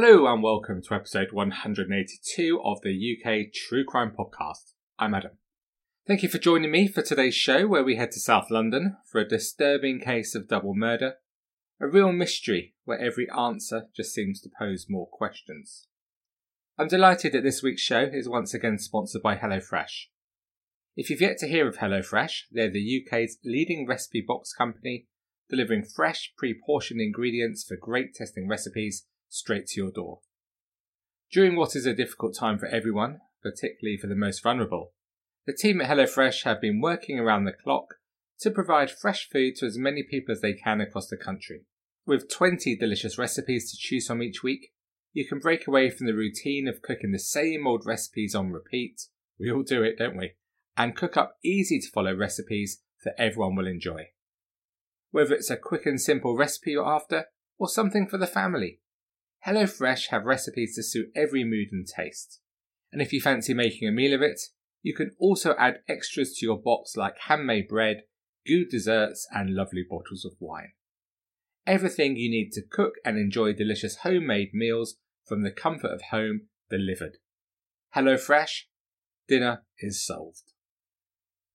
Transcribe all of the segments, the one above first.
Hello and welcome to episode 182 of the UK True Crime Podcast. I'm Adam. Thank you for joining me for today's show where we head to South London for a disturbing case of double murder. A real mystery where every answer just seems to pose more questions. I'm delighted that this week's show is once again sponsored by HelloFresh. If you've yet to hear of HelloFresh, they're the UK's leading recipe box company, delivering fresh, pre portioned ingredients for great testing recipes straight to your door. During what is a difficult time for everyone, particularly for the most vulnerable, the team at HelloFresh have been working around the clock to provide fresh food to as many people as they can across the country. With 20 delicious recipes to choose from each week, you can break away from the routine of cooking the same old recipes on repeat. We all do it, don't we? And cook up easy to follow recipes that everyone will enjoy. Whether it's a quick and simple recipe you're after, or something for the family, HelloFresh have recipes to suit every mood and taste. And if you fancy making a meal of it, you can also add extras to your box like handmade bread, good desserts, and lovely bottles of wine. Everything you need to cook and enjoy delicious homemade meals from the comfort of home delivered. HelloFresh, dinner is solved.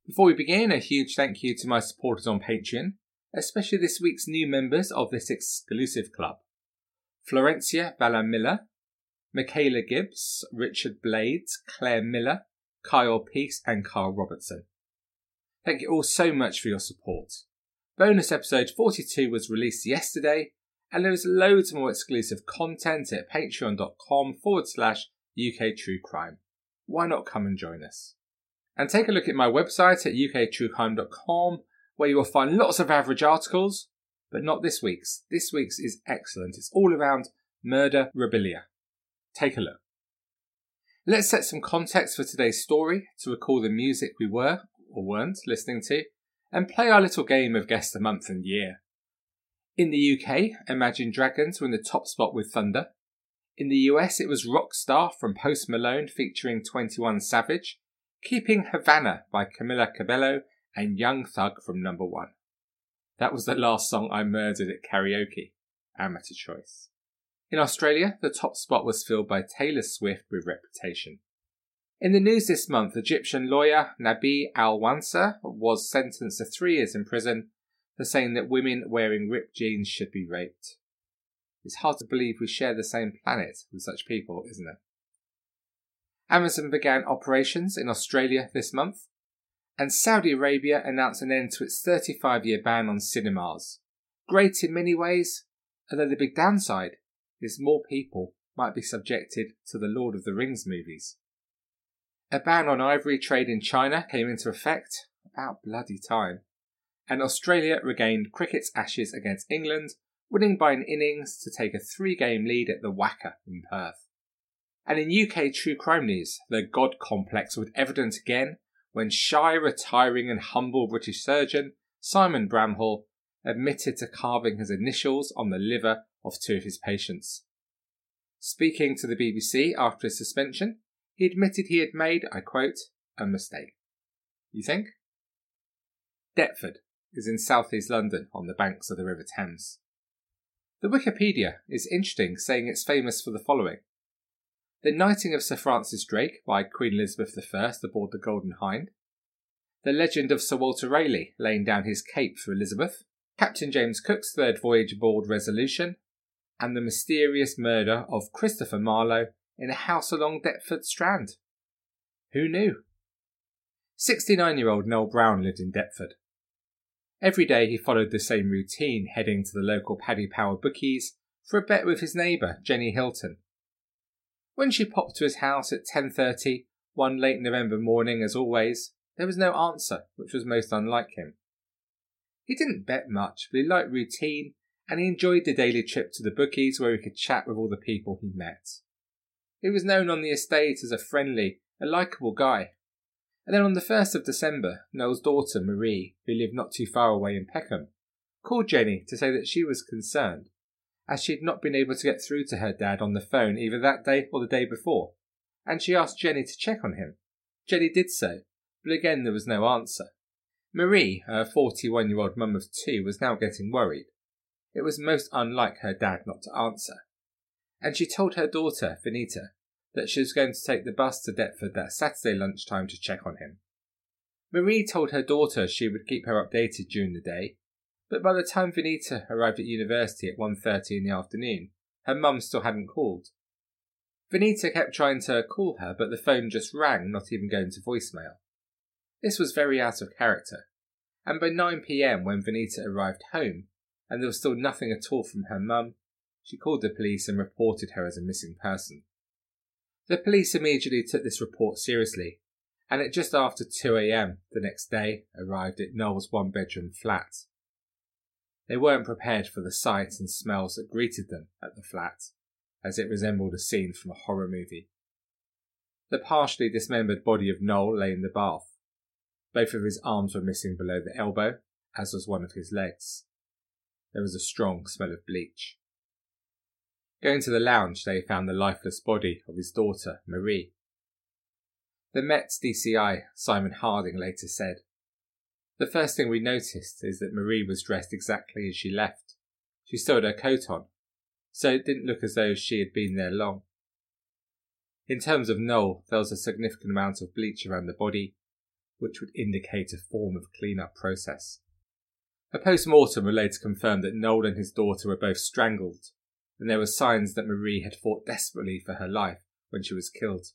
Before we begin, a huge thank you to my supporters on Patreon, especially this week's new members of this exclusive club. Florencia Valamilla, Michaela Gibbs, Richard Blades, Claire Miller, Kyle Peace, and Carl Robertson. Thank you all so much for your support. Bonus episode 42 was released yesterday, and there is loads more exclusive content at patreon.com forward slash UK True Crime. Why not come and join us? And take a look at my website at uktruecrime.com, where you will find lots of average articles, but not this week's. This week's is excellent. It's all around murderabilia. Take a look. Let's set some context for today's story to recall the music we were, or weren't, listening to, and play our little game of guess the month and year. In the UK, Imagine Dragons were in the top spot with Thunder. In the US, it was Rockstar from Post Malone featuring 21 Savage, Keeping Havana by Camila Cabello and Young Thug from number one. That was the last song I murdered at karaoke. Amateur choice. In Australia, the top spot was filled by Taylor Swift with Reputation. In the news this month, Egyptian lawyer Nabi Al Wansa was sentenced to three years in prison for saying that women wearing ripped jeans should be raped. It's hard to believe we share the same planet with such people, isn't it? Amazon began operations in Australia this month, and Saudi Arabia announced an end to its 35 year ban on cinemas. Great in many ways, although the big downside is more people might be subjected to the Lord of the Rings movies. A ban on ivory trade in China came into effect about bloody time, and Australia regained cricket's ashes against England, winning by an innings to take a three game lead at the WACA in Perth. And in UK true crime news, the God complex was evident again when shy, retiring, and humble British surgeon Simon Bramhall admitted to carving his initials on the liver of two of his patients. Speaking to the BBC after his suspension, he admitted he had made, I quote, a mistake. You think? Deptford is in southeast London on the banks of the River Thames. The Wikipedia is interesting, saying it's famous for the following The Knighting of Sir Francis Drake by Queen Elizabeth I aboard the Golden Hind, the legend of Sir Walter Raleigh laying down his cape for Elizabeth, Captain James Cook's third voyage aboard Resolution, and the mysterious murder of Christopher Marlowe in a house along Deptford Strand. Who knew? 69 year old Noel Brown lived in Deptford. Every day he followed the same routine, heading to the local Paddy Power bookies for a bet with his neighbour, Jenny Hilton. When she popped to his house at 10.30 one late November morning, as always, there was no answer, which was most unlike him. He didn't bet much, but he liked routine and he enjoyed the daily trip to the bookies where he could chat with all the people he met. He was known on the estate as a friendly and likeable guy. And then on the 1st of December, Noel's daughter, Marie, who lived not too far away in Peckham, called Jenny to say that she was concerned, as she had not been able to get through to her dad on the phone either that day or the day before, and she asked Jenny to check on him. Jenny did so, but again there was no answer. Marie, her 41 year old mum of two, was now getting worried. It was most unlike her dad not to answer. And she told her daughter, Vinita, that she was going to take the bus to Deptford that Saturday lunchtime to check on him. Marie told her daughter she would keep her updated during the day, but by the time Vinita arrived at university at 1.30 in the afternoon, her mum still hadn't called. Vinita kept trying to call her, but the phone just rang, not even going to voicemail. This was very out of character, and by 9pm when Vinita arrived home, and there was still nothing at all from her mum, she called the police and reported her as a missing person. The police immediately took this report seriously, and at just after 2am the next day arrived at Noel's one bedroom flat. They weren't prepared for the sight and smells that greeted them at the flat, as it resembled a scene from a horror movie. The partially dismembered body of Noel lay in the bath. Both of his arms were missing below the elbow, as was one of his legs. There was a strong smell of bleach. Going to the lounge, they found the lifeless body of his daughter, Marie. The Met's DCI, Simon Harding, later said, The first thing we noticed is that Marie was dressed exactly as she left. She still had her coat on, so it didn't look as though she had been there long. In terms of Noel, there was a significant amount of bleach around the body, which would indicate a form of clean-up process. A post-mortem will later confirm that Noel and his daughter were both strangled and there were signs that Marie had fought desperately for her life when she was killed.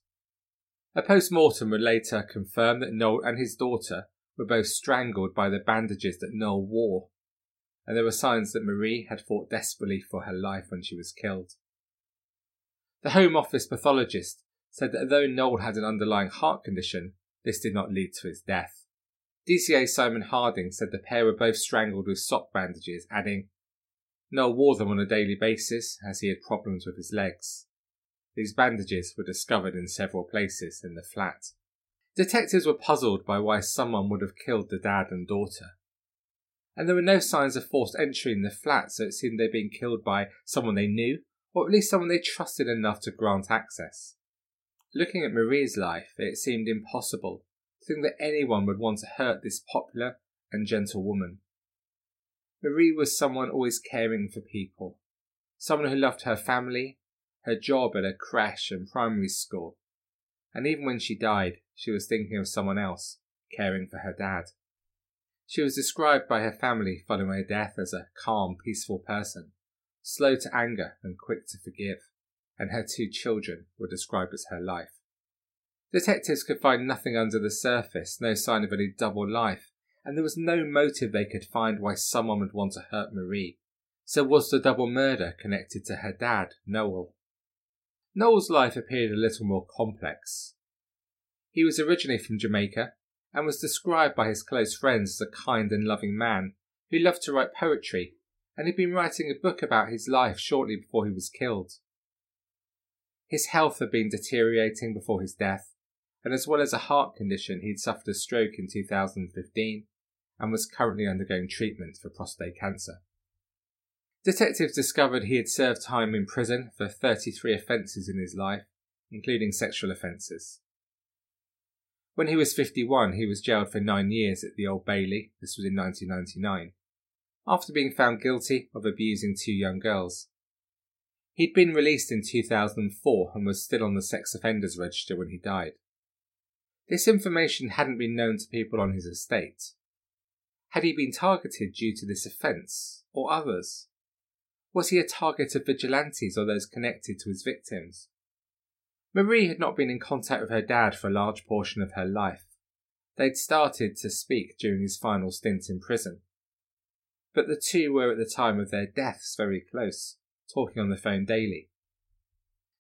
A post mortem would later confirm that Noel and his daughter were both strangled by the bandages that Noel wore, and there were signs that Marie had fought desperately for her life when she was killed. The Home Office pathologist said that though Noel had an underlying heart condition, this did not lead to his death. DCI Simon Harding said the pair were both strangled with sock bandages, adding, Noel wore them on a daily basis as he had problems with his legs. These bandages were discovered in several places in the flat. Detectives were puzzled by why someone would have killed the dad and daughter. And there were no signs of forced entry in the flat, so it seemed they'd been killed by someone they knew, or at least someone they trusted enough to grant access. Looking at Marie's life, it seemed impossible to think that anyone would want to hurt this popular and gentle woman. Marie was someone always caring for people, someone who loved her family, her job at a creche and primary school, and even when she died, she was thinking of someone else, caring for her dad. She was described by her family following her death as a calm, peaceful person, slow to anger and quick to forgive, and her two children were described as her life. Detectives could find nothing under the surface, no sign of any double life, and there was no motive they could find why someone would want to hurt Marie. So was the double murder connected to her dad, Noel? Noel's life appeared a little more complex. He was originally from Jamaica and was described by his close friends as a kind and loving man who loved to write poetry and had been writing a book about his life shortly before he was killed. His health had been deteriorating before his death, and as well as a heart condition, he'd suffered a stroke in 2015 and was currently undergoing treatment for prostate cancer. Detectives discovered he had served time in prison for 33 offences in his life, including sexual offences. When he was 51, he was jailed for nine years at the Old Bailey, this was in 1999, after being found guilty of abusing two young girls. He'd been released in 2004 and was still on the sex offenders register when he died. This information hadn't been known to people on his estate, had he been targeted due to this offence, or others? Was he a target of vigilantes or those connected to his victims? Marie had not been in contact with her dad for a large portion of her life. They'd started to speak during his final stint in prison. But the two were at the time of their deaths very close, talking on the phone daily.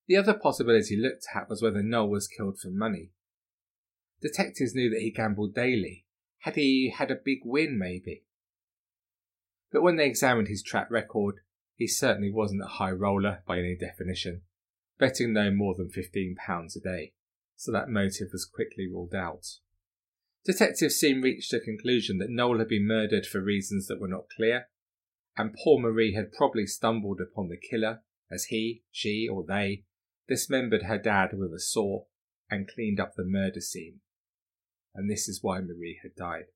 The other possibility looked at was whether Noel was killed for money. Detectives knew that he gambled daily, had he had a big win, maybe? But when they examined his track record, he certainly wasn't a high roller by any definition, betting no more than £15 a day, so that motive was quickly ruled out. Detectives soon reached a conclusion that Noel had been murdered for reasons that were not clear, and poor Marie had probably stumbled upon the killer as he, she, or they dismembered her dad with a saw and cleaned up the murder scene. And this is why Marie had died.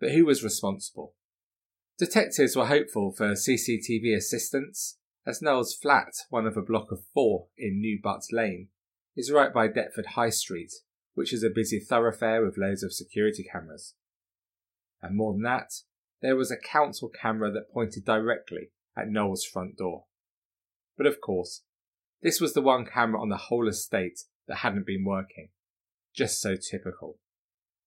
But who was responsible? Detectives were hopeful for CCTV assistance, as Noel's flat, one of a block of four in New Butt Lane, is right by Deptford High Street, which is a busy thoroughfare with loads of security cameras. And more than that, there was a council camera that pointed directly at Noel's front door. But of course, this was the one camera on the whole estate that hadn't been working. Just so typical.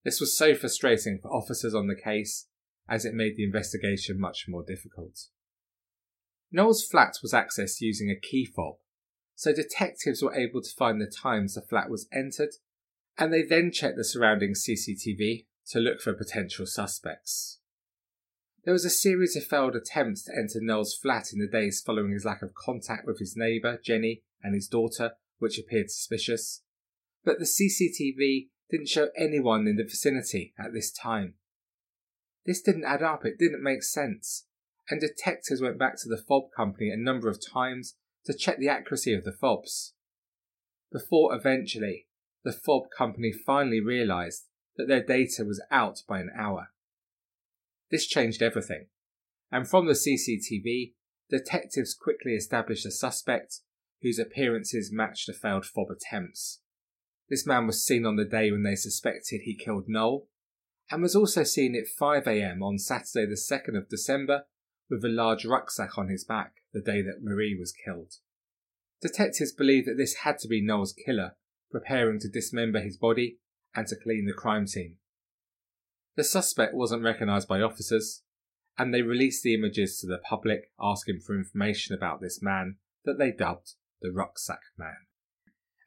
This was so frustrating for officers on the case, as it made the investigation much more difficult. Noel's flat was accessed using a key fob, so detectives were able to find the times the flat was entered, and they then checked the surrounding CCTV to look for potential suspects. There was a series of failed attempts to enter Noel's flat in the days following his lack of contact with his neighbour, Jenny, and his daughter, which appeared suspicious. But the CCTV didn't show anyone in the vicinity at this time. This didn't add up, it didn't make sense, and detectives went back to the fob company a number of times to check the accuracy of the fobs. Before eventually, the fob company finally realised that their data was out by an hour. This changed everything, and from the CCTV, detectives quickly established a suspect whose appearances matched the failed fob attempts. This man was seen on the day when they suspected he killed Noel, and was also seen at 5am on Saturday, the 2nd of December, with a large rucksack on his back the day that Marie was killed. Detectives believe that this had to be Noel's killer, preparing to dismember his body and to clean the crime scene. The suspect wasn't recognised by officers, and they released the images to the public asking for information about this man that they dubbed the Rucksack Man.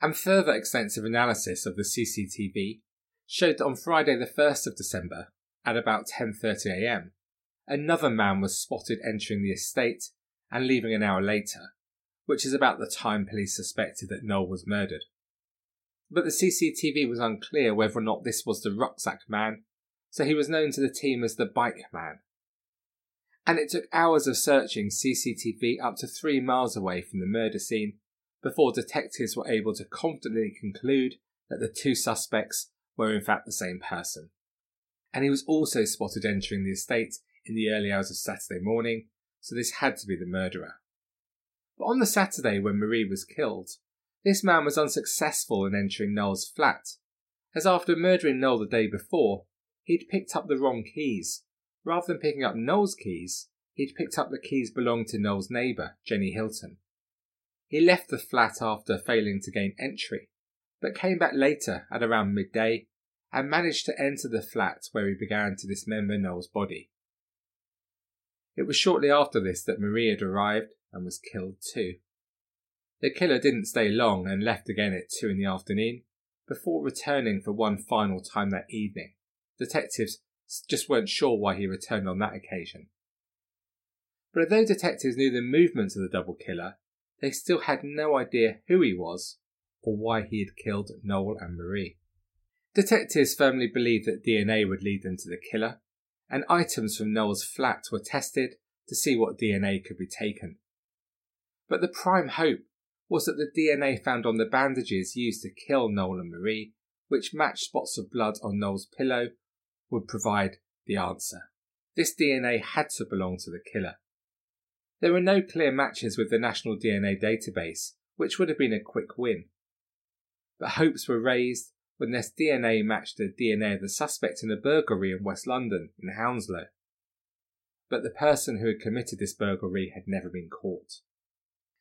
And further extensive analysis of the CCTV showed that on Friday the 1st of December, at about 10.30am, another man was spotted entering the estate and leaving an hour later, which is about the time police suspected that Noel was murdered. But the CCTV was unclear whether or not this was the rucksack man, so he was known to the team as the bike man. And it took hours of searching CCTV up to three miles away from the murder scene before detectives were able to confidently conclude that the two suspects were in fact the same person. And he was also spotted entering the estate in the early hours of Saturday morning, so this had to be the murderer. But on the Saturday when Marie was killed, this man was unsuccessful in entering Noel's flat, as after murdering Noel the day before, he'd picked up the wrong keys. Rather than picking up Noel's keys, he'd picked up the keys belonging to Noel's neighbour, Jenny Hilton. He left the flat after failing to gain entry, but came back later at around midday and managed to enter the flat where he began to dismember Noel's body. It was shortly after this that Marie had arrived and was killed too. The killer didn't stay long and left again at two in the afternoon before returning for one final time that evening. Detectives just weren't sure why he returned on that occasion. But although detectives knew the movements of the double killer, they still had no idea who he was or why he had killed Noel and Marie. Detectives firmly believed that DNA would lead them to the killer, and items from Noel's flat were tested to see what DNA could be taken. But the prime hope was that the DNA found on the bandages used to kill Noel and Marie, which matched spots of blood on Noel's pillow, would provide the answer. This DNA had to belong to the killer. There were no clear matches with the National DNA Database, which would have been a quick win. But hopes were raised when this DNA matched the DNA of the suspect in a burglary in West London, in Hounslow. But the person who had committed this burglary had never been caught.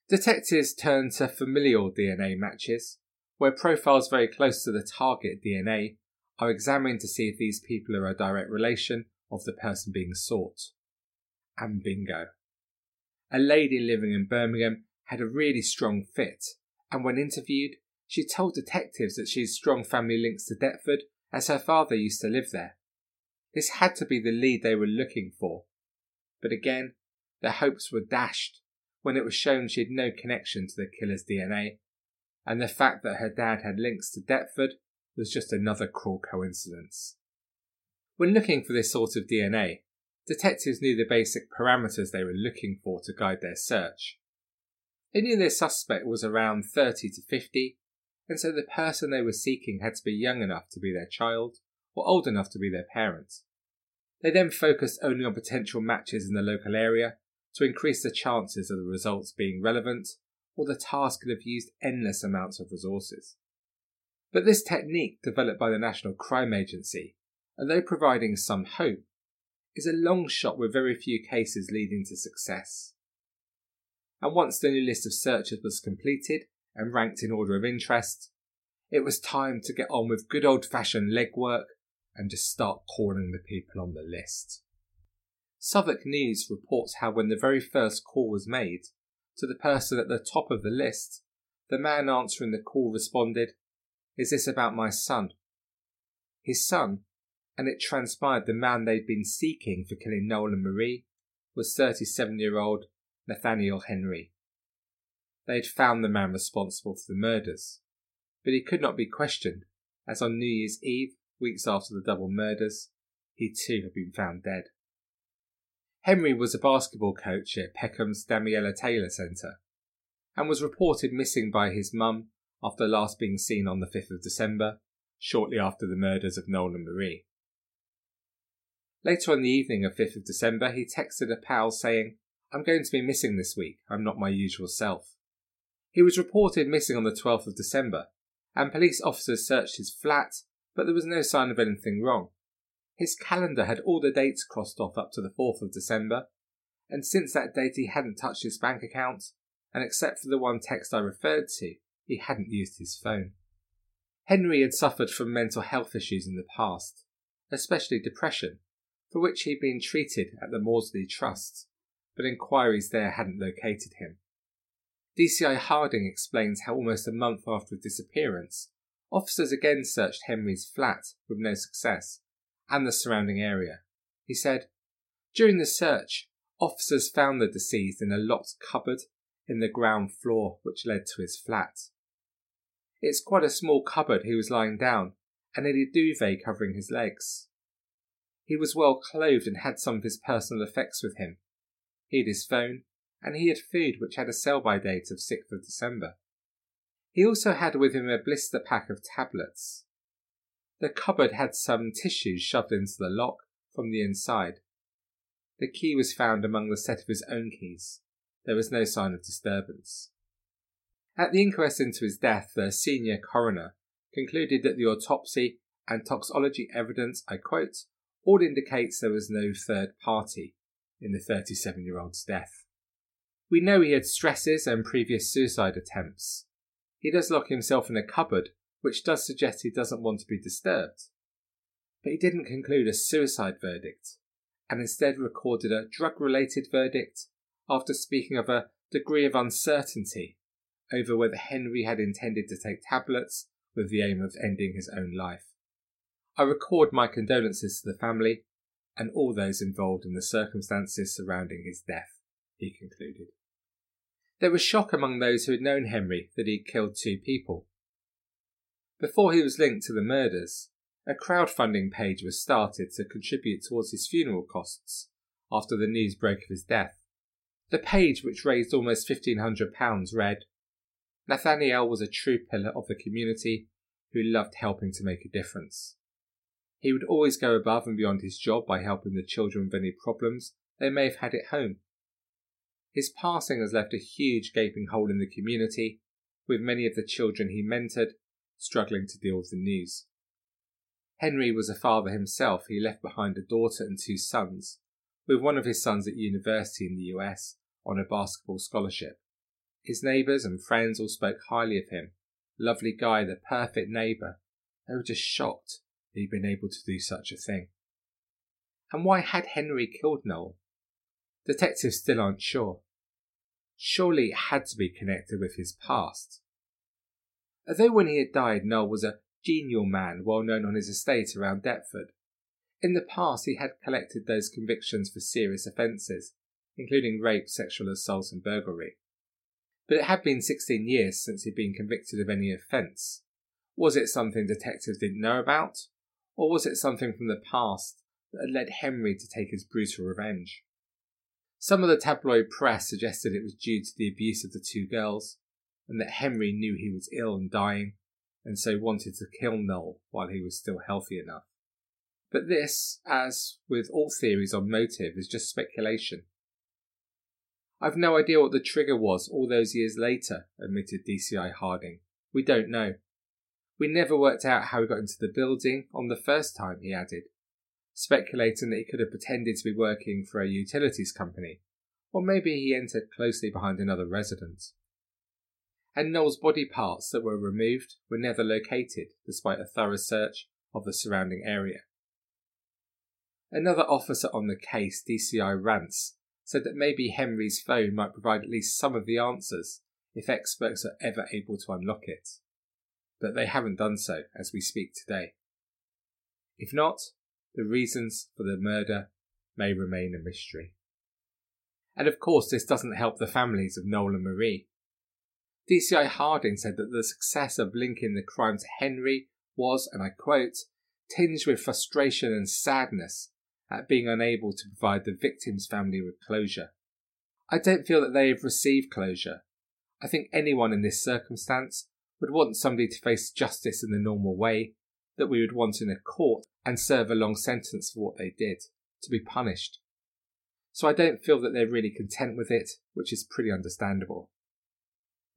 Detectives turned to familial DNA matches, where profiles very close to the target DNA are examined to see if these people are a direct relation of the person being sought. And bingo. A lady living in Birmingham had a really strong fit, and when interviewed, she told detectives that she had strong family links to Deptford as her father used to live there. This had to be the lead they were looking for. But again, their hopes were dashed when it was shown she had no connection to the killer's DNA, and the fact that her dad had links to Deptford was just another cruel coincidence. When looking for this sort of DNA, detectives knew the basic parameters they were looking for to guide their search. They knew their suspect was around 30 to 50, and so the person they were seeking had to be young enough to be their child or old enough to be their parent. They then focused only on potential matches in the local area to increase the chances of the results being relevant, or the task could have used endless amounts of resources. But this technique, developed by the National Crime Agency, although providing some hope, is a long shot with very few cases leading to success. And once the new list of searches was completed and ranked in order of interest, it was time to get on with good old fashioned legwork and just start calling the people on the list. Southwark News reports how when the very first call was made to the person at the top of the list, the man answering the call responded, Is this about my son? His son, and it transpired the man they'd been seeking for killing Noel and Marie was 37 year old Nathaniel Henry. They had found the man responsible for the murders, but he could not be questioned, as on New Year's Eve, weeks after the double murders, he too had been found dead. Henry was a basketball coach at Peckham's Damilola Taylor Centre and was reported missing by his mum after last being seen on the 5th of December, shortly after the murders of Noel and Marie. Later on the evening of 5th of December, he texted a pal saying, I'm going to be missing this week. I'm not my usual self. He was reported missing on the 12th of December, and police officers searched his flat, but there was no sign of anything wrong. His calendar had all the dates crossed off up to the 4th of December, and since that date he hadn't touched his bank account, and except for the one text I referred to, he hadn't used his phone. Henry had suffered from mental health issues in the past, especially depression, for which he'd been treated at the Maudsley Trust, but inquiries there hadn't located him. DCI Harding explains how almost a month after his disappearance, officers again searched Henry's flat with no success, and the surrounding area. He said, During the search, officers found the deceased in a locked cupboard in the ground floor which led to his flat. It's quite a small cupboard he was lying down, and had a duvet covering his legs. He was well clothed and had some of his personal effects with him. He had his phone, and he had food which had a sell by date of 6th of December. He also had with him a blister pack of tablets. The cupboard had some tissues shoved into the lock from the inside. The key was found among the set of his own keys. There was no sign of disturbance. At the inquest into his death, the senior coroner concluded that the autopsy and toxicology evidence, I quote, all indicates there was no third party in the 37 year old's death. We know he had stresses and previous suicide attempts. He does lock himself in a cupboard, which does suggest he doesn't want to be disturbed. But he didn't conclude a suicide verdict, and instead recorded a drug related verdict after speaking of a degree of uncertainty over whether Henry had intended to take tablets with the aim of ending his own life. I record my condolences to the family and all those involved in the circumstances surrounding his death, he concluded. There was shock among those who had known Henry that he had killed two people. Before he was linked to the murders, a crowdfunding page was started to contribute towards his funeral costs after the news broke of his death. The page, which raised almost £1,500, read Nathaniel was a true pillar of the community who loved helping to make a difference. He would always go above and beyond his job by helping the children with any problems they may have had at home. His passing has left a huge gaping hole in the community, with many of the children he mentored struggling to deal with the news. Henry was a father himself. He left behind a daughter and two sons, with one of his sons at university in the US on a basketball scholarship. His neighbours and friends all spoke highly of him. Lovely guy, the perfect neighbour. They were just shocked he'd been able to do such a thing. And why had Henry killed Noel? Detectives still aren't sure. Surely it had to be connected with his past. Although when he had died, Noel was a genial man well known on his estate around Deptford. In the past, he had collected those convictions for serious offences, including rape, sexual assault, and burglary. But it had been 16 years since he'd been convicted of any offence. Was it something detectives didn't know about? Or was it something from the past that had led Henry to take his brutal revenge? Some of the tabloid press suggested it was due to the abuse of the two girls, and that Henry knew he was ill and dying, and so wanted to kill Noel while he was still healthy enough. But this, as with all theories on motive, is just speculation. I've no idea what the trigger was all those years later, admitted DCI Harding. We don't know. We never worked out how he got into the building on the first time, he added, speculating that he could have pretended to be working for a utilities company, or maybe he entered closely behind another resident. And Noel's body parts that were removed were never located despite a thorough search of the surrounding area. Another officer on the case, DCI Rance, said that maybe Henry's phone might provide at least some of the answers if experts are ever able to unlock it. But they haven't done so as we speak today. If not, the reasons for the murder may remain a mystery. And of course, this doesn't help the families of Noel and Marie. DCI Harding said that the success of linking the crime to Henry was, and I quote, tinged with frustration and sadness at being unable to provide the victim's family with closure. I don't feel that they have received closure. I think anyone in this circumstance would want somebody to face justice in the normal way that we would want in a court and serve a long sentence for what they did, to be punished. So I don't feel that they're really content with it, which is pretty understandable.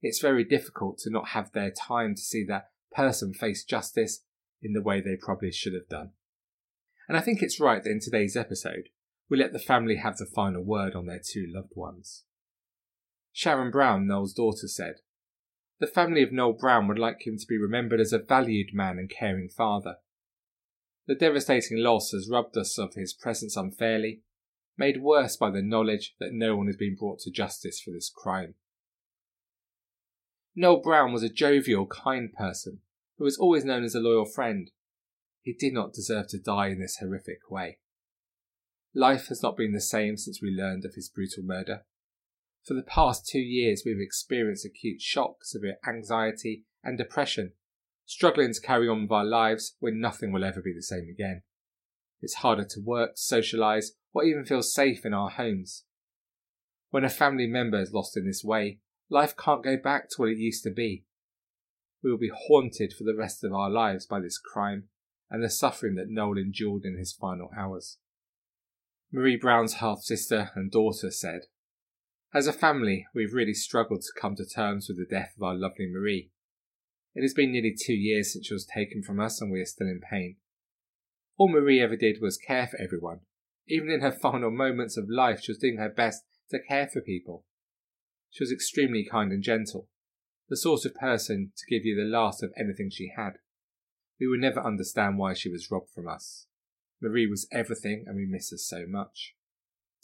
It's very difficult to not have their time to see that person face justice in the way they probably should have done. And I think it's right that in today's episode, we let the family have the final word on their two loved ones. Sharon Brown, Noel's daughter, said, The family of Noel Brown would like him to be remembered as a valued man and caring father. The devastating loss has robbed us of his presence unfairly, made worse by the knowledge that no one has been brought to justice for this crime. Noel Brown was a jovial, kind person who was always known as a loyal friend he did not deserve to die in this horrific way. Life has not been the same since we learned of his brutal murder. For the past two years, we've experienced acute shock, severe anxiety, and depression, struggling to carry on with our lives when nothing will ever be the same again. It's harder to work, socialise, or even feel safe in our homes. When a family member is lost in this way, life can't go back to what it used to be. We will be haunted for the rest of our lives by this crime and the suffering that Noel endured in his final hours. Marie Brown's half sister and daughter said, As a family, we've really struggled to come to terms with the death of our lovely Marie. It has been nearly two years since she was taken from us, and we are still in pain. All Marie ever did was care for everyone. Even in her final moments of life, she was doing her best to care for people. She was extremely kind and gentle, the sort of person to give you the last of anything she had. We will never understand why she was robbed from us. Marie was everything and we miss her so much.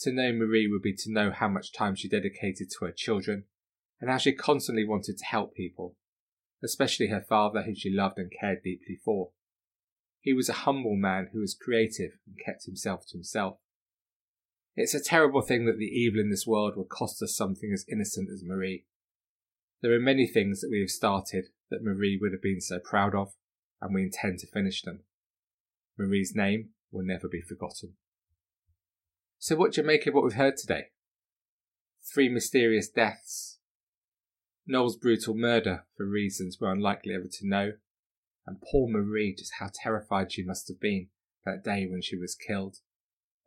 To know Marie would be to know how much time she dedicated to her children and how she constantly wanted to help people, especially her father, who she loved and cared deeply for. He was a humble man who was creative and kept himself to himself. It's a terrible thing that the evil in this world will cost us something as innocent as Marie. There are many things that we have started that Marie would have been so proud of, and we intend to finish them. Marie's name will never be forgotten. So, what do you make of what we've heard today? Three mysterious deaths, Noel's brutal murder for reasons we're unlikely ever to know, and poor Marie, just how terrified she must have been that day when she was killed.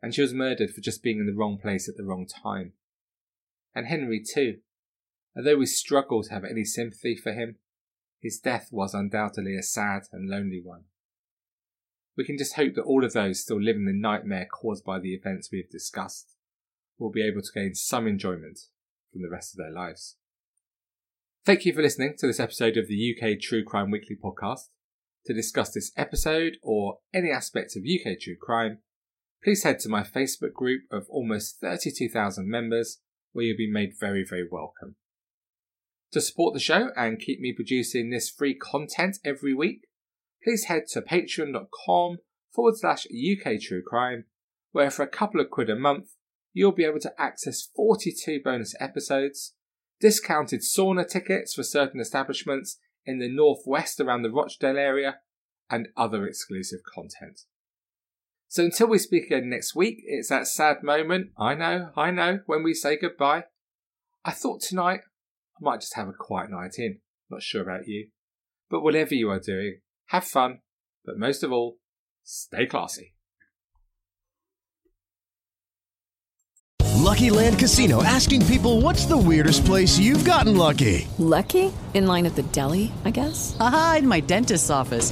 And she was murdered for just being in the wrong place at the wrong time. And Henry, too. Although we struggle to have any sympathy for him, his death was undoubtedly a sad and lonely one. We can just hope that all of those still living the nightmare caused by the events we have discussed will be able to gain some enjoyment from the rest of their lives. Thank you for listening to this episode of the UK True Crime Weekly podcast. To discuss this episode or any aspects of UK true crime, please head to my Facebook group of almost 32,000 members where you'll be made very, very welcome. To support the show and keep me producing this free content every week, please head to patreon.com forward slash UK True Crime, where for a couple of quid a month, you'll be able to access 42 bonus episodes, discounted sauna tickets for certain establishments in the northwest around the Rochdale area, and other exclusive content. So until we speak again next week, it's that sad moment, I know, I know, when we say goodbye. I thought tonight I might just have a quiet night in. Not sure about you. But whatever you are doing, have fun, but most of all, stay classy. Lucky Land Casino asking people what's the weirdest place you've gotten lucky? Lucky? In line at the deli, I guess? Aha, in my dentist's office.